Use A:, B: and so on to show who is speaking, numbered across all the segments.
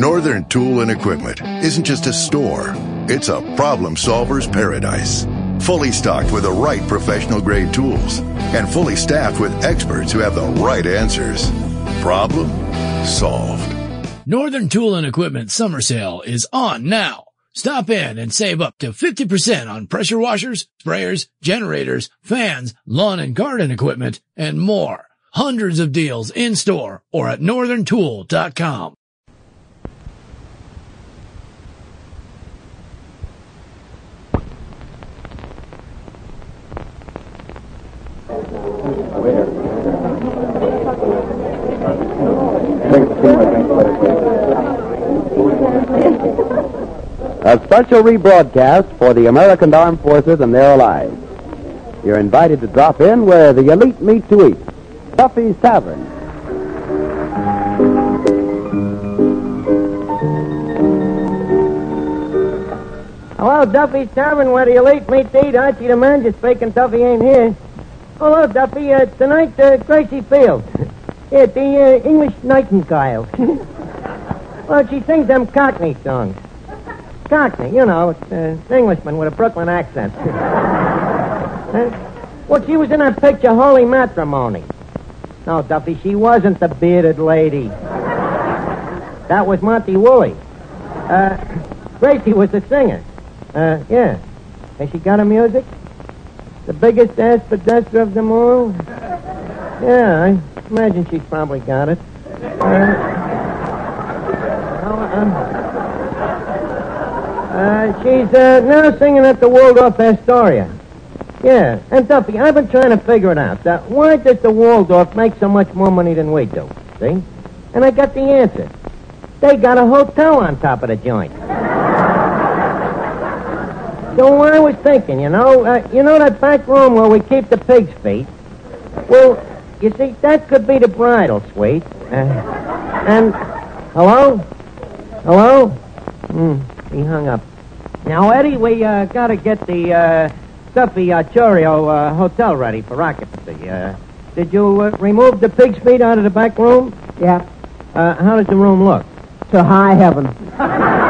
A: Northern Tool and Equipment isn't just a store, it's a problem solver's paradise. Fully stocked with the right professional grade tools and fully staffed with experts who have the right answers. Problem solved.
B: Northern Tool and Equipment summer sale is on now. Stop in and save up to 50% on pressure washers, sprayers, generators, fans, lawn and garden equipment, and more. Hundreds of deals in store or at northerntool.com.
C: A special rebroadcast for the American Armed Forces and their allies. You're invited to drop in where the elite meet to eat. Duffy's Tavern.
D: Hello, Duffy's Tavern, where the elite meet to eat. Archie the manager speaking. Duffy ain't here. Hello, Duffy. Uh, tonight, uh, Gracie Fields. Yeah, the uh, English Nightingale. well, she sings them Cockney songs. Cockney, you know, it's uh, an Englishman with a Brooklyn accent. Huh? Well, she was in that picture, Holy Matrimony. No, Duffy, she wasn't the bearded lady. That was Monty Woolley. Uh, Gracie was the singer. Uh, yeah. Has she got a music? The biggest ass possessor of them all? Yeah, I imagine she's probably got it. Uh, uh, she's uh, now singing at the Waldorf Astoria. Yeah, and Duffy, I've been trying to figure it out. Uh, why does the Waldorf make so much more money than we do? See? And I got the answer. They got a hotel on top of the joint. So I was thinking, you know, uh, you know that back room where we keep the pig's feet? Well, you see, that could be the bridal suite. Uh, and, hello? Hello? Hmm, he hung up. Now, Eddie, we uh, got to get the uh, Stuffy uh, Chorio uh, hotel ready for occupancy. Uh, did you uh, remove the pig's feet out of the back room?
E: Yeah,
D: Uh, how does the room look?
E: to high heaven.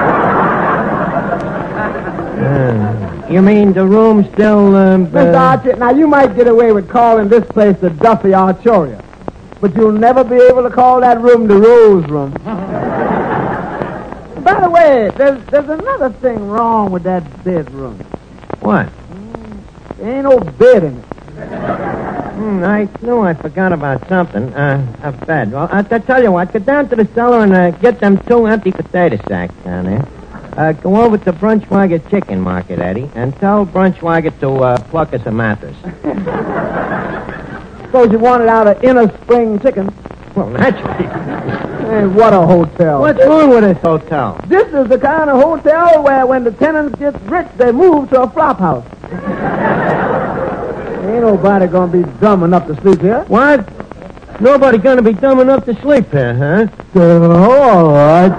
D: You mean the room still, um,
E: Mr.
D: uh,
E: Archer, now you might get away with calling this place the Duffy Archoria, but you'll never be able to call that room the Rose Room. By the way, there's, there's another thing wrong with that bedroom.
D: what?
E: There ain't no bed in it.
D: Hmm, I knew I forgot about something. Uh, a bed. Well, I, I tell you what, go down to the cellar and uh, get them two empty potato sacks down there. Uh, go over to Brunchwager Chicken Market, Eddie, and tell Brunchwager to uh, pluck us a mattress.
E: Suppose you wanted out of inner spring chicken.
D: Well, naturally.
E: Hey, what a hotel.
D: What's wrong with this hotel?
E: This is the kind of hotel where when the tenants get rich, they move to a flop house. Ain't nobody gonna be dumb enough to sleep here.
D: What? Nobody gonna be dumb enough to sleep here, huh?
E: Uh, all right.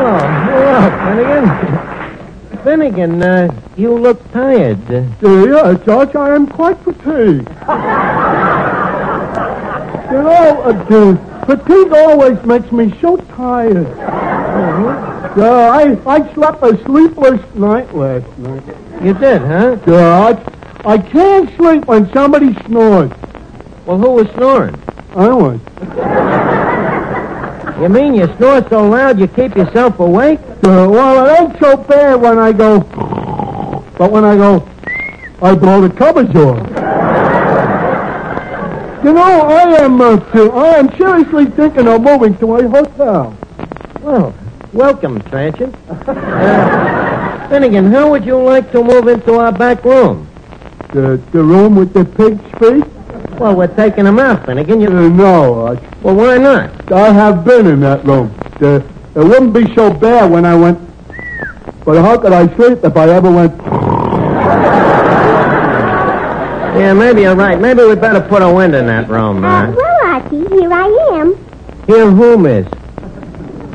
D: Oh, hello, Finnegan. Finnegan, uh, you look tired. Uh,
E: Yeah, George, I am quite fatigued. you know, uh, the fatigue always makes me so tired. Yeah, I, I slept a sleepless night last night.
D: you did, huh?
E: George, I can't sleep when somebody snores.
D: Well, who was snoring?
E: I was.
D: You mean you snore so loud you keep yourself awake?
E: Uh, well, it ain't so bad when I go, but when I go, I blow the cupboards off. You know, I am, uh, to, I am seriously thinking of moving to a hotel.
D: Well, welcome, Tranchant. Uh, Finnegan, how would you like to move into our back room?
E: The, the room with the pig's feet?
D: Well, we're taking them out, Finnegan. You...
E: Uh, no, I,
D: Well, why not?
E: I have been in that room. The, it wouldn't be so bad when I went. But how could I sleep if I ever went?
F: Yeah, maybe you're right. Maybe we'd better put a window in that room,
G: Uh,
F: uh.
G: well, Archie, here I am.
F: Here, who, miss?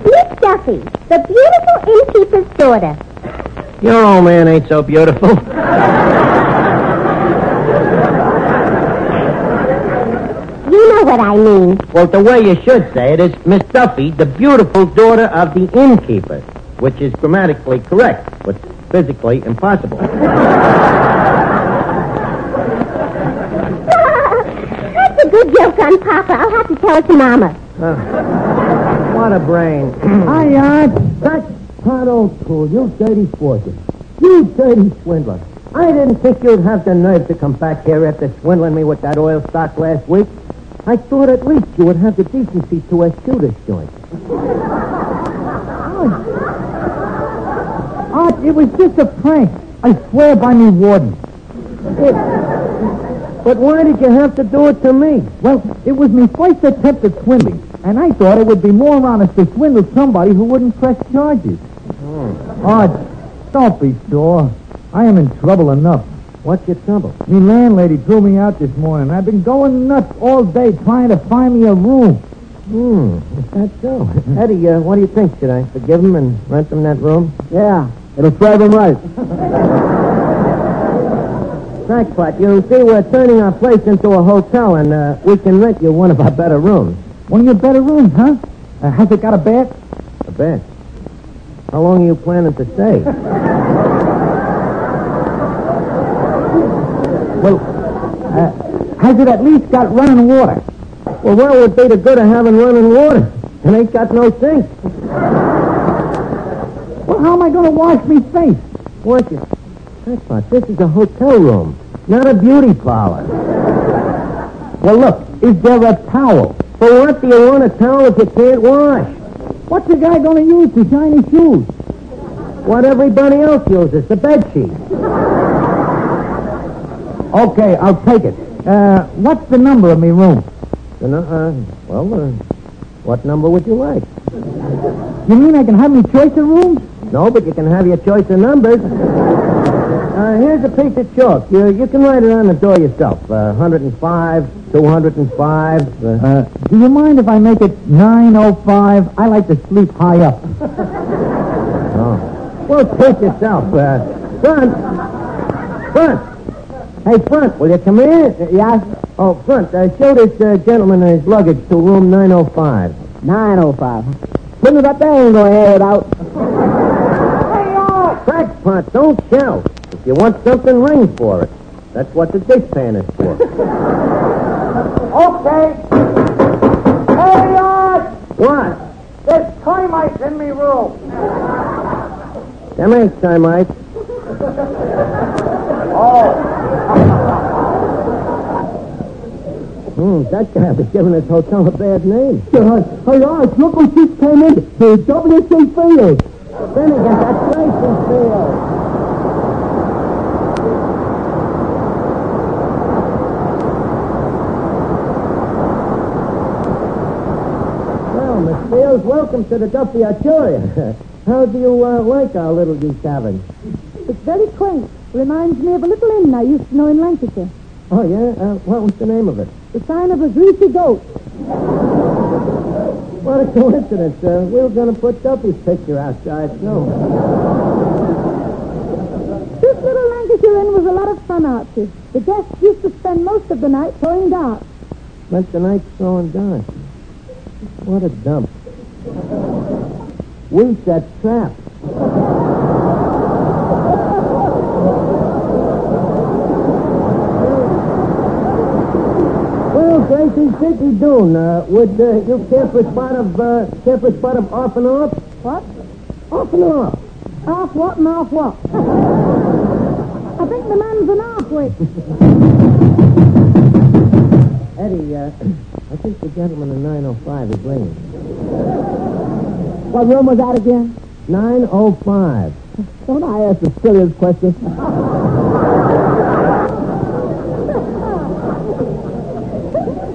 G: Miss Duffy, the beautiful innkeeper's daughter.
F: Your old man ain't so beautiful.
G: know what I mean.
F: well, the way you should say it is Miss Duffy, the beautiful daughter of the innkeeper, which is grammatically correct, but physically impossible.
G: That's a good joke on Papa. I'll have to tell it to Mama.
F: Uh, what a brain.
D: Hi, Art. That's Pat O'Toole. You dirty fortune. You dirty swindler. I didn't think you'd have the nerve to come back here after swindling me with that oil stock last week. I thought at least you would have the decency to eschew this joint.
H: Art, it was just a prank. I swear by me warden. It...
D: But why did you have to do it to me?
H: Well, it was me first attempt at swindling, and I thought it would be more honest to swindle somebody who wouldn't press charges. Hmm. Art, don't be sore. I am in trouble enough.
D: What's your trouble?
H: Me landlady threw me out this morning. I've been going nuts all day trying to find me a room.
D: Hmm, is that so? Eddie, uh, what do you think? Should I forgive him and rent him that room?
H: Yeah, it'll serve him right.
D: Crackpot, you see, we're turning our place into a hotel, and uh, we can rent you one of our better rooms.
H: One of your better rooms, huh? Uh, has it got a bath?
D: A bed. How long are you planning to stay?
H: Well, uh, has it at least got running water?
D: Well, what would be the good of having running water? It ain't got no sink.
H: Well, how am I going to wash me face?
D: Wash it. Crackpot, this is a hotel room, not a beauty parlor.
H: Well, look, is there a towel?
D: For what do you want a towel if you can't wash?
H: What's the guy going to use to shine his shoes?
D: What everybody else uses, the bed sheet.
H: Okay, I'll take it. Uh, what's the number of me room?
D: Know, uh, well, uh, what number would you like?
H: You mean I can have me choice of rooms?
D: No, but you can have your choice of numbers. Uh, here's a piece of chalk. You, you can write it on the door yourself. Uh, 105, 205. Uh,
H: Uh, do you mind if I make it 905? I like to sleep high up.
D: oh. Well, take yourself. Uh, front. Front. Hey, Front, will you come in? Uh,
H: yes?
D: Oh, Front, uh, show this uh, gentleman his luggage to room 905.
H: 905. Put it up there and go it out.
D: Crackpot, don't shout. If you want something, ring for it. That's what the dishpan is for.
H: Okay. Hey, Art!
D: what?
H: There's termites in me room.
D: Them ain't termites. Hmm, that guy was giving this hotel a bad name.
H: hey, Art, look who just came in. The W.C. Field.
D: Then again, that's Grayson Field. Well, Miss Fields, welcome to the Duffy Arturia. How do you uh, like our little geese tavern?
I: It's very quaint. Reminds me of a little inn I used to know in Lancashire.
D: Oh, yeah? Uh, what was the name of it?
I: The sign of a greasy goat.
D: What a coincidence. Uh, we were going to put Duffy's picture outside, too.
I: This little Lancashire inn was a lot of fun, Archie. The guests used to spend most of the night throwing darts.
D: Spent the night throwing darts. What a dump. We set traps. Well, City Dune, uh, would uh, you care for a spot of, uh, care for a spot of off and off?
I: What?
D: Off and off.
I: Off what and off what? I think the man's an halfwit.
D: Eddie, uh, I think the gentleman in 905 is ringing.
H: What room was that again?
D: 905.
H: Don't I ask the silliest questions?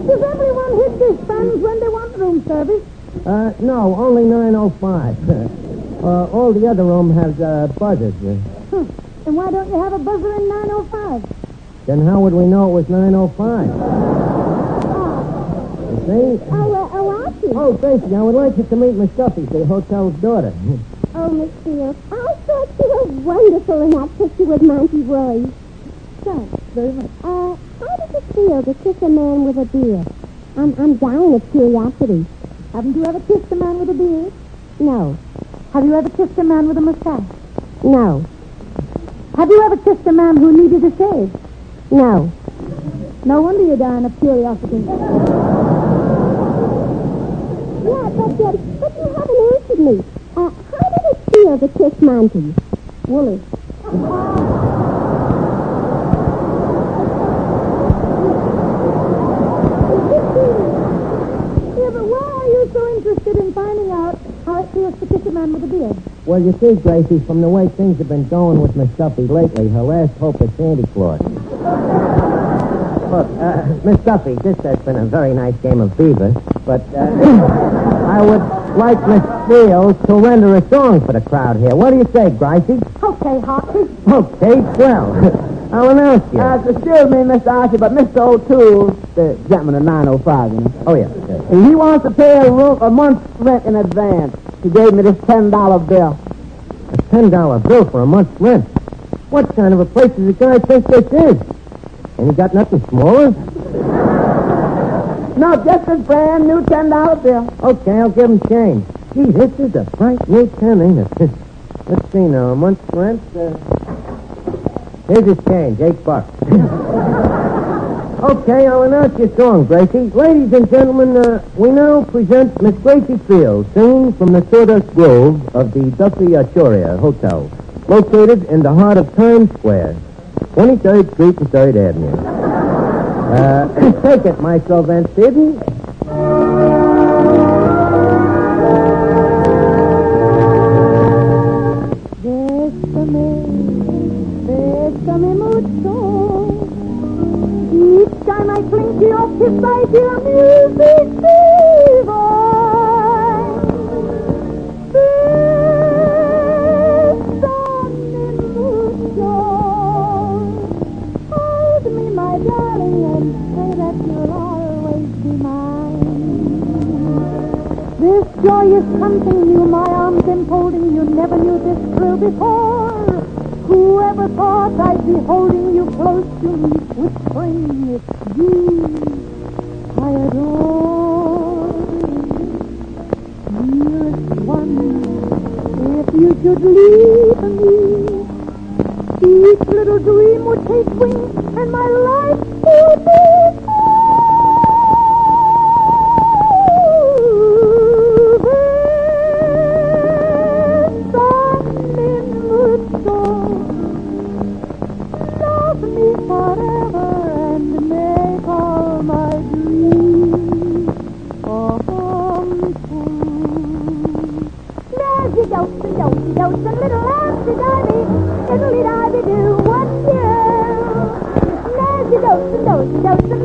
I: Does everyone hit their phones when they want room service?
D: Uh, no, only 905. uh, all the other room has uh, buzzers. Uh,
I: Huh. And why don't you have a buzzer in 905?
D: then how would we know it was 905? You see?
I: Oh, uh, oh, I see.
D: Oh, Gracie, I would like you to meet Miss Duffy, the hotel's daughter.
G: Oh, Miss Fields, I thought you were wonderful in that picture with Monty Roy.
I: Thanks very much.
G: Uh, how does it feel to kiss a man with a beard? I'm, I'm dying of curiosity.
I: Haven't you ever kissed a man with a beard?
G: No,
I: Have you ever kissed a man with a mustache?
G: no,
I: Have you ever kissed a man who needed a shave?
G: no.
I: No wonder you're dying of curiosity.
G: Yeah, but, uh, but you haven't answered me. Uh, how did it feel to kiss Monty?
I: Woolly. Yeah, but why are you so interested in finding out how it feels to kiss a man with a beard?
D: Well, you see, Gracie, from the way things have been going with Miss Duffy lately, her last hope is Santa Claus. Look, uh, Miss Duffy, this has been a very nice game of beaver, but uh, I would like Miss Fields to render a song for the crowd here. What do you say, Gracie?
I: Okay, Hoppy.
D: Okay, well, I'll announce you.
H: Uh, excuse me, Mr. Archie, but Mr. O'Toole, the gentleman of 905, you know,
D: oh, yeah.
H: and he wants to pay a, room, a month's rent in advance. He gave me this $10 bill.
D: A $10 bill for a month's rent. What kind of a place does the guy think this is? And he got nothing smaller?
H: No, just a brand new $10 bill.
D: Okay, I'll give him change. Gee, this is a bright new ten, ain't it? Let's see now, a month's rent. Uh... Here's his change, eight bucks. okay, I'll announce your song, Gracie. Ladies and gentlemen, uh, we now present Miss Gracie Fields singing from the Sawdust Grove of the Duffy Astoria Hotel, located in the heart of Times Square, 23rd Street and 3rd Avenue. Uh, take it, Maestro Van
I: Steeden. Music divine. Bésame mucho. Hold me, my darling, and say that you'll always be mine. This joy is something new, my arms enfolding you. Never knew this thrill before. Whoever thought I'd be holding you close to me, whispering you, each little dream would take wing, and my life would be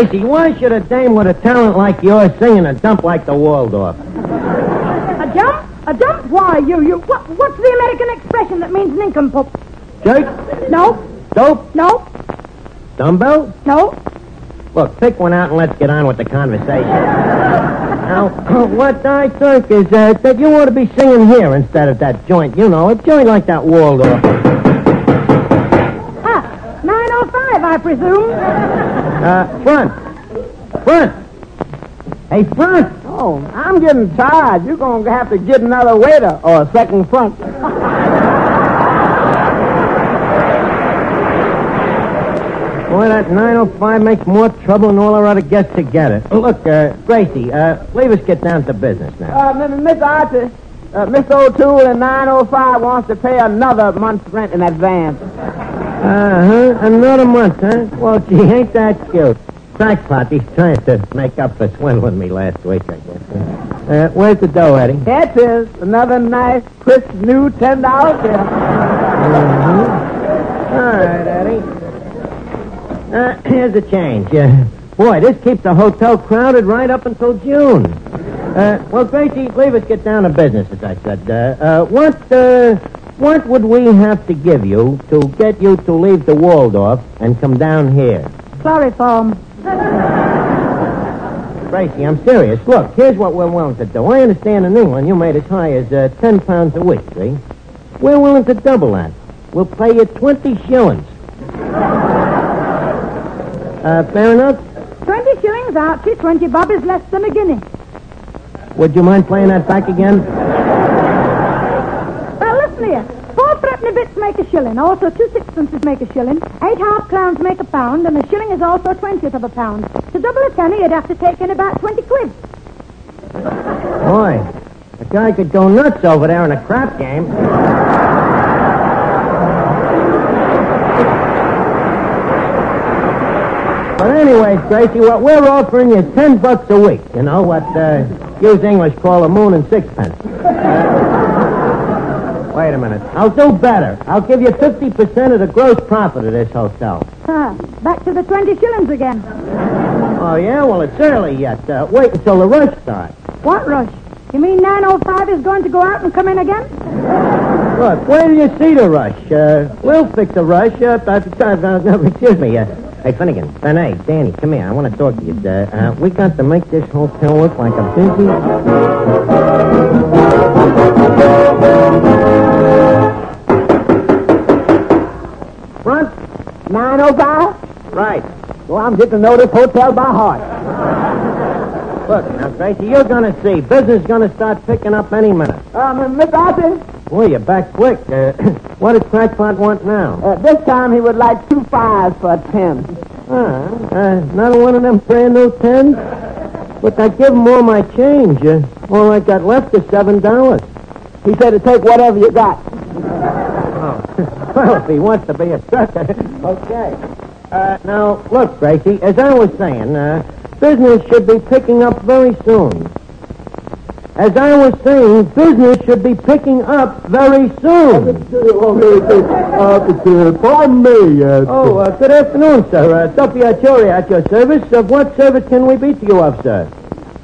D: Gracie, why should a dame with a talent like yours sing in a dump like the Waldorf?
I: A dump? A dump? Why, you, you, what, what's the American expression that means nincompoop?
D: Jerk?
I: No,
D: Dope?
I: no,
D: Dumbbell?
I: no.
D: Look, pick one out and let's get on with the conversation. now, what I think is uh, that you ought to be singing here instead of that joint. You know, a joint like that Waldorf.
I: Ah, 905, I presume.
D: Uh, front. Front. Hey, front.
F: Oh, I'm getting tired. You're going to have to get another waiter or a second front.
D: Boy, that 905 makes more trouble than all our other guests together. Look, uh, Gracie, uh, leave us get down to business now.
F: Uh, M- M- Miss Archie, uh, Miss O'Toole in 905 wants to pay another month's rent in advance.
D: Uh-huh. Another month, huh? Well, gee, ain't that cute. Crackpot, he's trying to make up for swindling me last week, I guess. Uh, where's the dough, Eddie?
F: It is. Another nice, crisp, new $10 bill.
D: Mm-hmm. All right, Eddie. Uh, here's the change. Uh, boy, this keeps the hotel crowded right up until June. Uh, well, Gracie, leave us get down to business, as I said. Uh, uh, what, uh, what would we have to give you to get you to leave the Waldorf and come down here?
I: Chloroform.
D: Gracie, I'm serious. Look, here's what we're willing to do. I understand in England you made as high as uh, 10 pounds a week, see? We're willing to double that. We'll pay you 20 shillings. Uh, fair enough?
I: 20 shillings, Archie. 20 bob is less than a guinea.
D: Would you mind playing that back again?
I: Four threepenny bits make a shilling. Also, two sixpences make a shilling. Eight half crowns make a pound, and a shilling is also a twentieth of a pound. To double a penny, you'd have to take in about 20 quid.
D: Boy, a guy could go nuts over there in a crap game. But anyways, Gracie, what we're offering you is ten bucks a week. You know what uh, English call a moon and sixpence. Uh, wait a minute. I'll do better. I'll give you fifty percent of the gross profit of this hotel.
I: Ah, back to the 20 shillings again.
D: Oh yeah, well it's early yet. Uh, wait until the rush starts.
I: What rush? You mean 905 is going to go out and come in again?
D: Look, where do you see the rush? Uh, we'll fix the rush. Uh, uh, uh, no, excuse me. Uh, hey, Finnegan, hey Danny, come here. I want to talk to you. Uh, uh, we got to make this hotel look like a busy. Front?
F: 905?
D: Right.
F: Well, I'm getting to know this hotel by heart.
D: Look, now, Gracie, you're going to see. Business is going to start picking up any minute.
F: Um, Miss Archie,
D: Boy, you're back quick. Uh, what does Crackpot want now?
F: uh, this time he would like two fives for a ten.
D: Ah, uh, another one of them brand new tens? But I give him all my change. Uh, all I got left is seven dollars.
F: He said to take whatever you got.
D: Oh. well, if he wants to be a sucker. okay. Uh, now, look, Gracie, as I was saying, uh, business should be picking up very soon. As I was saying, business should be picking up very soon.
E: Uh, pardon me. Uh,
D: Oh, uh, good afternoon, sir. Uh, Duffy Artillery at your service. Of what service can we be to you of, sir?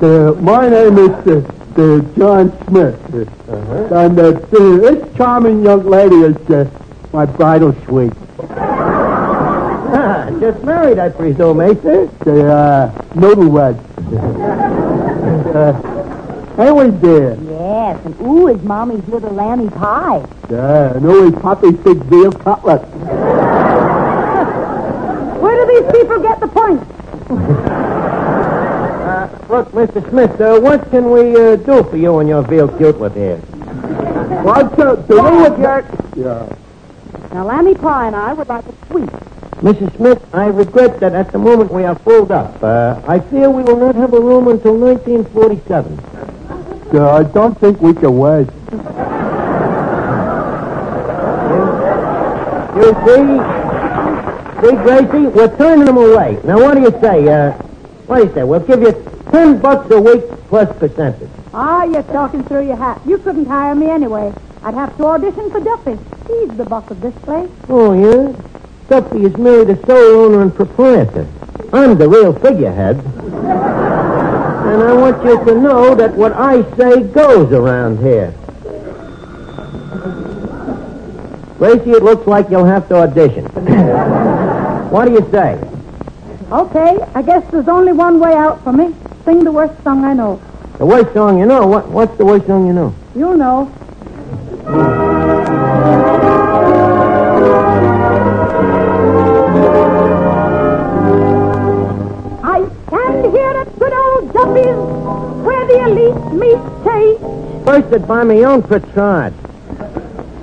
E: uh, my name is uh, uh, John Smith. Uh, And uh, uh, this charming young lady is uh, my bridal suite.
D: Ah, just married, I presume, eh, sir?
E: The uh, newlywed. uh, anyway, dear.
G: Yes, and ooh, is Mommy's little lammy pie.
E: Yeah, and always Poppy's big veal cutlet.
I: Where do these people get the point?
D: Uh, look, Mr. Smith, uh, what can we uh, do for you and your veal cutlet here?
E: What's uh, the
I: Quiet, jerk.
E: Yeah.
I: Now, Lammy Pie and I would like a sweet.
D: Mrs. Smith, I regret that at the moment we are filled up. Uh, I fear we will not have a room until 1947.
E: Uh, I don't think we can wait.
D: You see? See, Gracie, we're turning them away. Now, what do you say? Uh, what do you say? We'll give you ten bucks a week plus percentage.
I: Ah, you're talking through your hat. You couldn't hire me anyway. I'd have to audition for Duffy. He's the boss of this place.
D: Oh, yeah? Duffy is merely the sole owner and proprietor. I'm the real figurehead. And I want you to know that what I say goes around here. Gracie, it looks like you'll have to audition. what do you say?
I: Okay, I guess there's only one way out for me. Sing the worst song I know.
D: The worst song you know? What, what's the worst song you know?
I: You'll know.
D: I'd buy my own Petrard.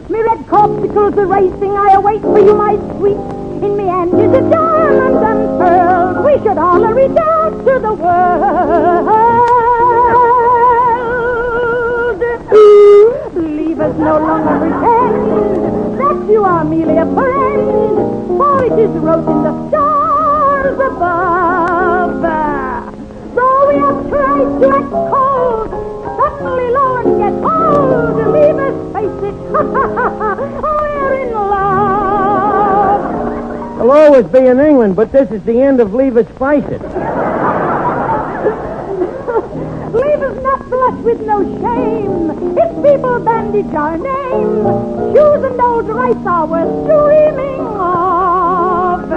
I: Me red corpuscles are racing, I await for you, my sweet. In me hand is a diamond unfurled. We should all reach out to the world. Leave us no longer pretend that you are merely a friend, for it is wrote in the stars above. Though we have tried to act we're in love.
D: I'll always be in England, but this is the end of Leave Us Face It.
I: Leave us not blush with no shame. If people bandage our name, shoes and old rice are worth dreaming of.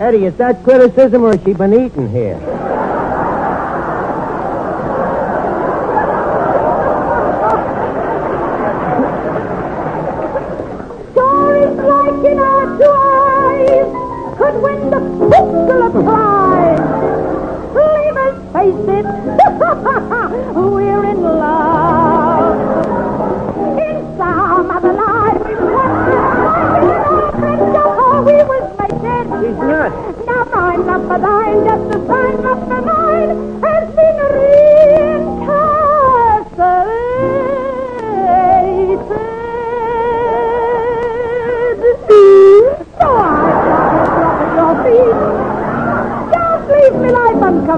D: Eddie, is that criticism or has she been eating here?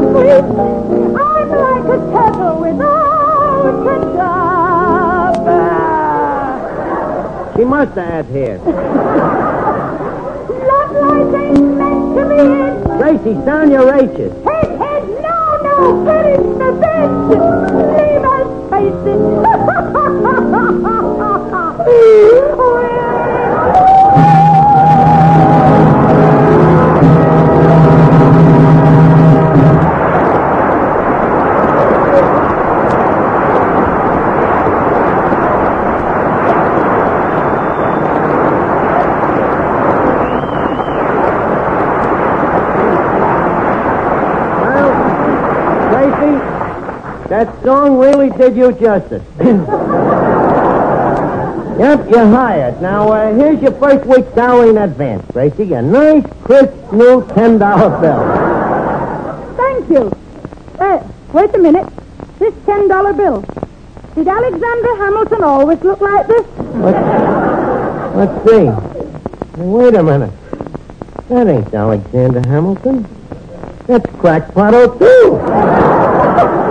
I: I'm like a without a.
D: She must have had hair.
I: Love life ain't meant to be in.
D: Gracie, sound your H's.
I: Head, head, no, no, finish the bed.
D: That song really did you justice. yep, you're hired. Now, uh, here's your first week's salary in advance, Gracie. A nice, crisp, new $10 bill.
I: Thank you. Uh, wait a minute. This ten dollar bill. Did Alexander Hamilton always look like this?
D: Let's see. Hey, wait a minute. That ain't Alexander Hamilton. That's Crackpot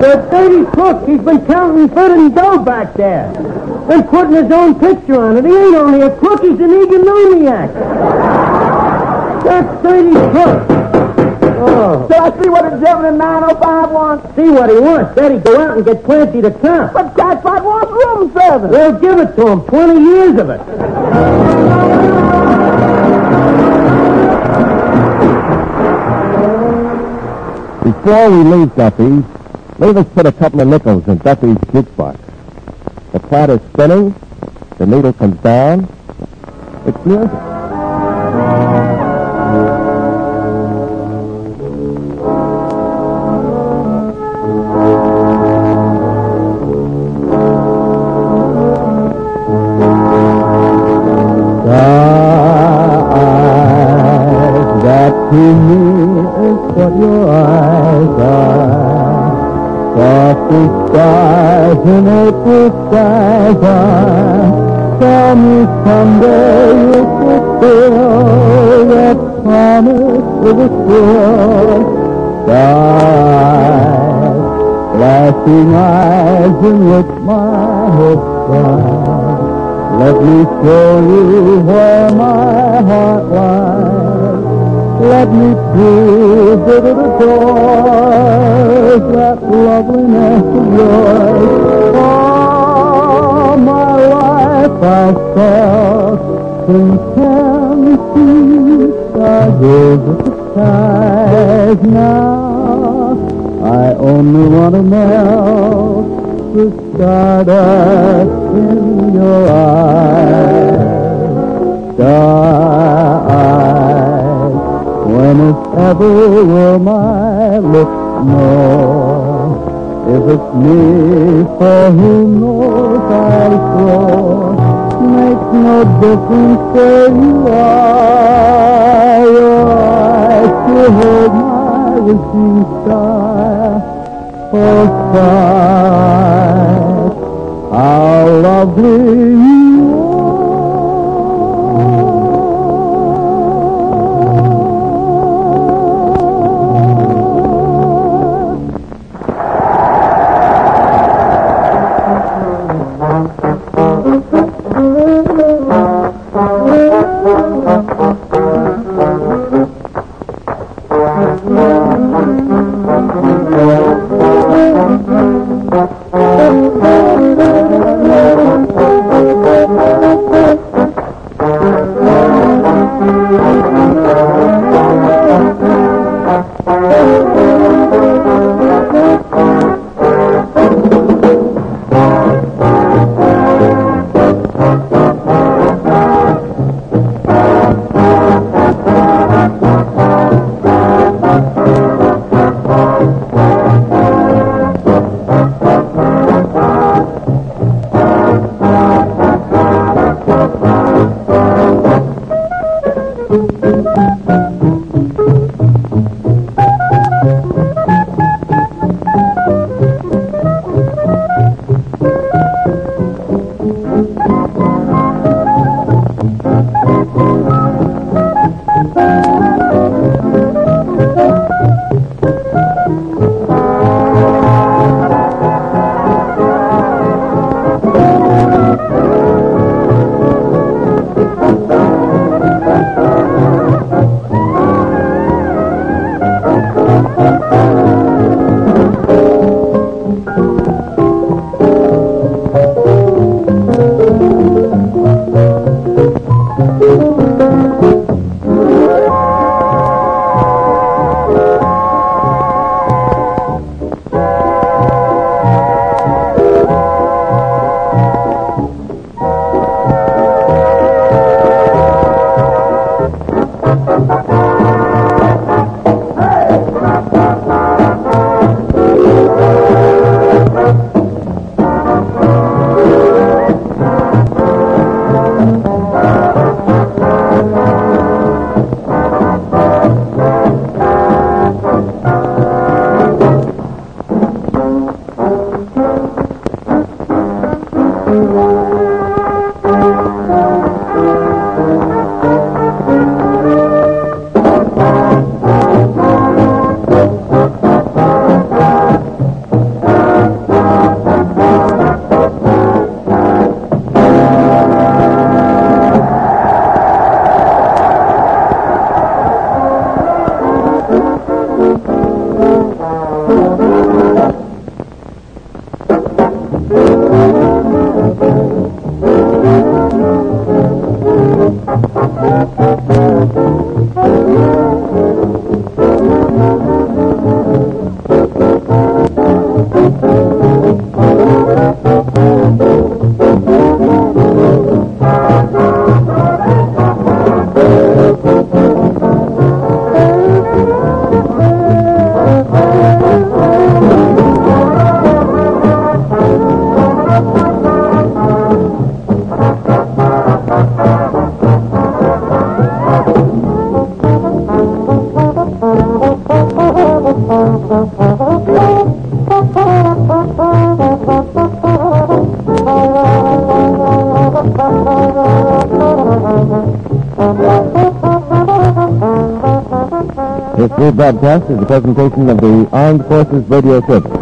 D: O'Toole. The dirty crook. He's been counting foot and dough back there. And putting his own picture on it. He ain't only a crook, he's an egomaniac. That dirty crook. Oh.
H: So I see what a gentleman in 905 wants.
D: See what he wants. Daddy, go out and get Clancy to count.
H: But Crackpot wants room service.
D: Well, give it to him. Twenty years of it.
J: Before we leave Duffy's, leave us put a couple of nickels in Duffy's jukebox. The plot is spinning, the needle comes down, it's music. And April skies are. Tell me someday you'll fulfill that promise of a sure. Skies, flashing eyes in which my hopes. Let me show you where my heart lies. Let me prove that it adores that loveliness of yours. I intensity stargaze at the skies now. I only want to melt the stardust in your eyes. Star-eyes, whenever will my lips know if it's me for whom knows I'll swore makes no difference where you are. Your eyes still hold my wishing star. Oh, star, how lovely you
K: This rebroadcast is a presentation of the Armed Forces Radio Service.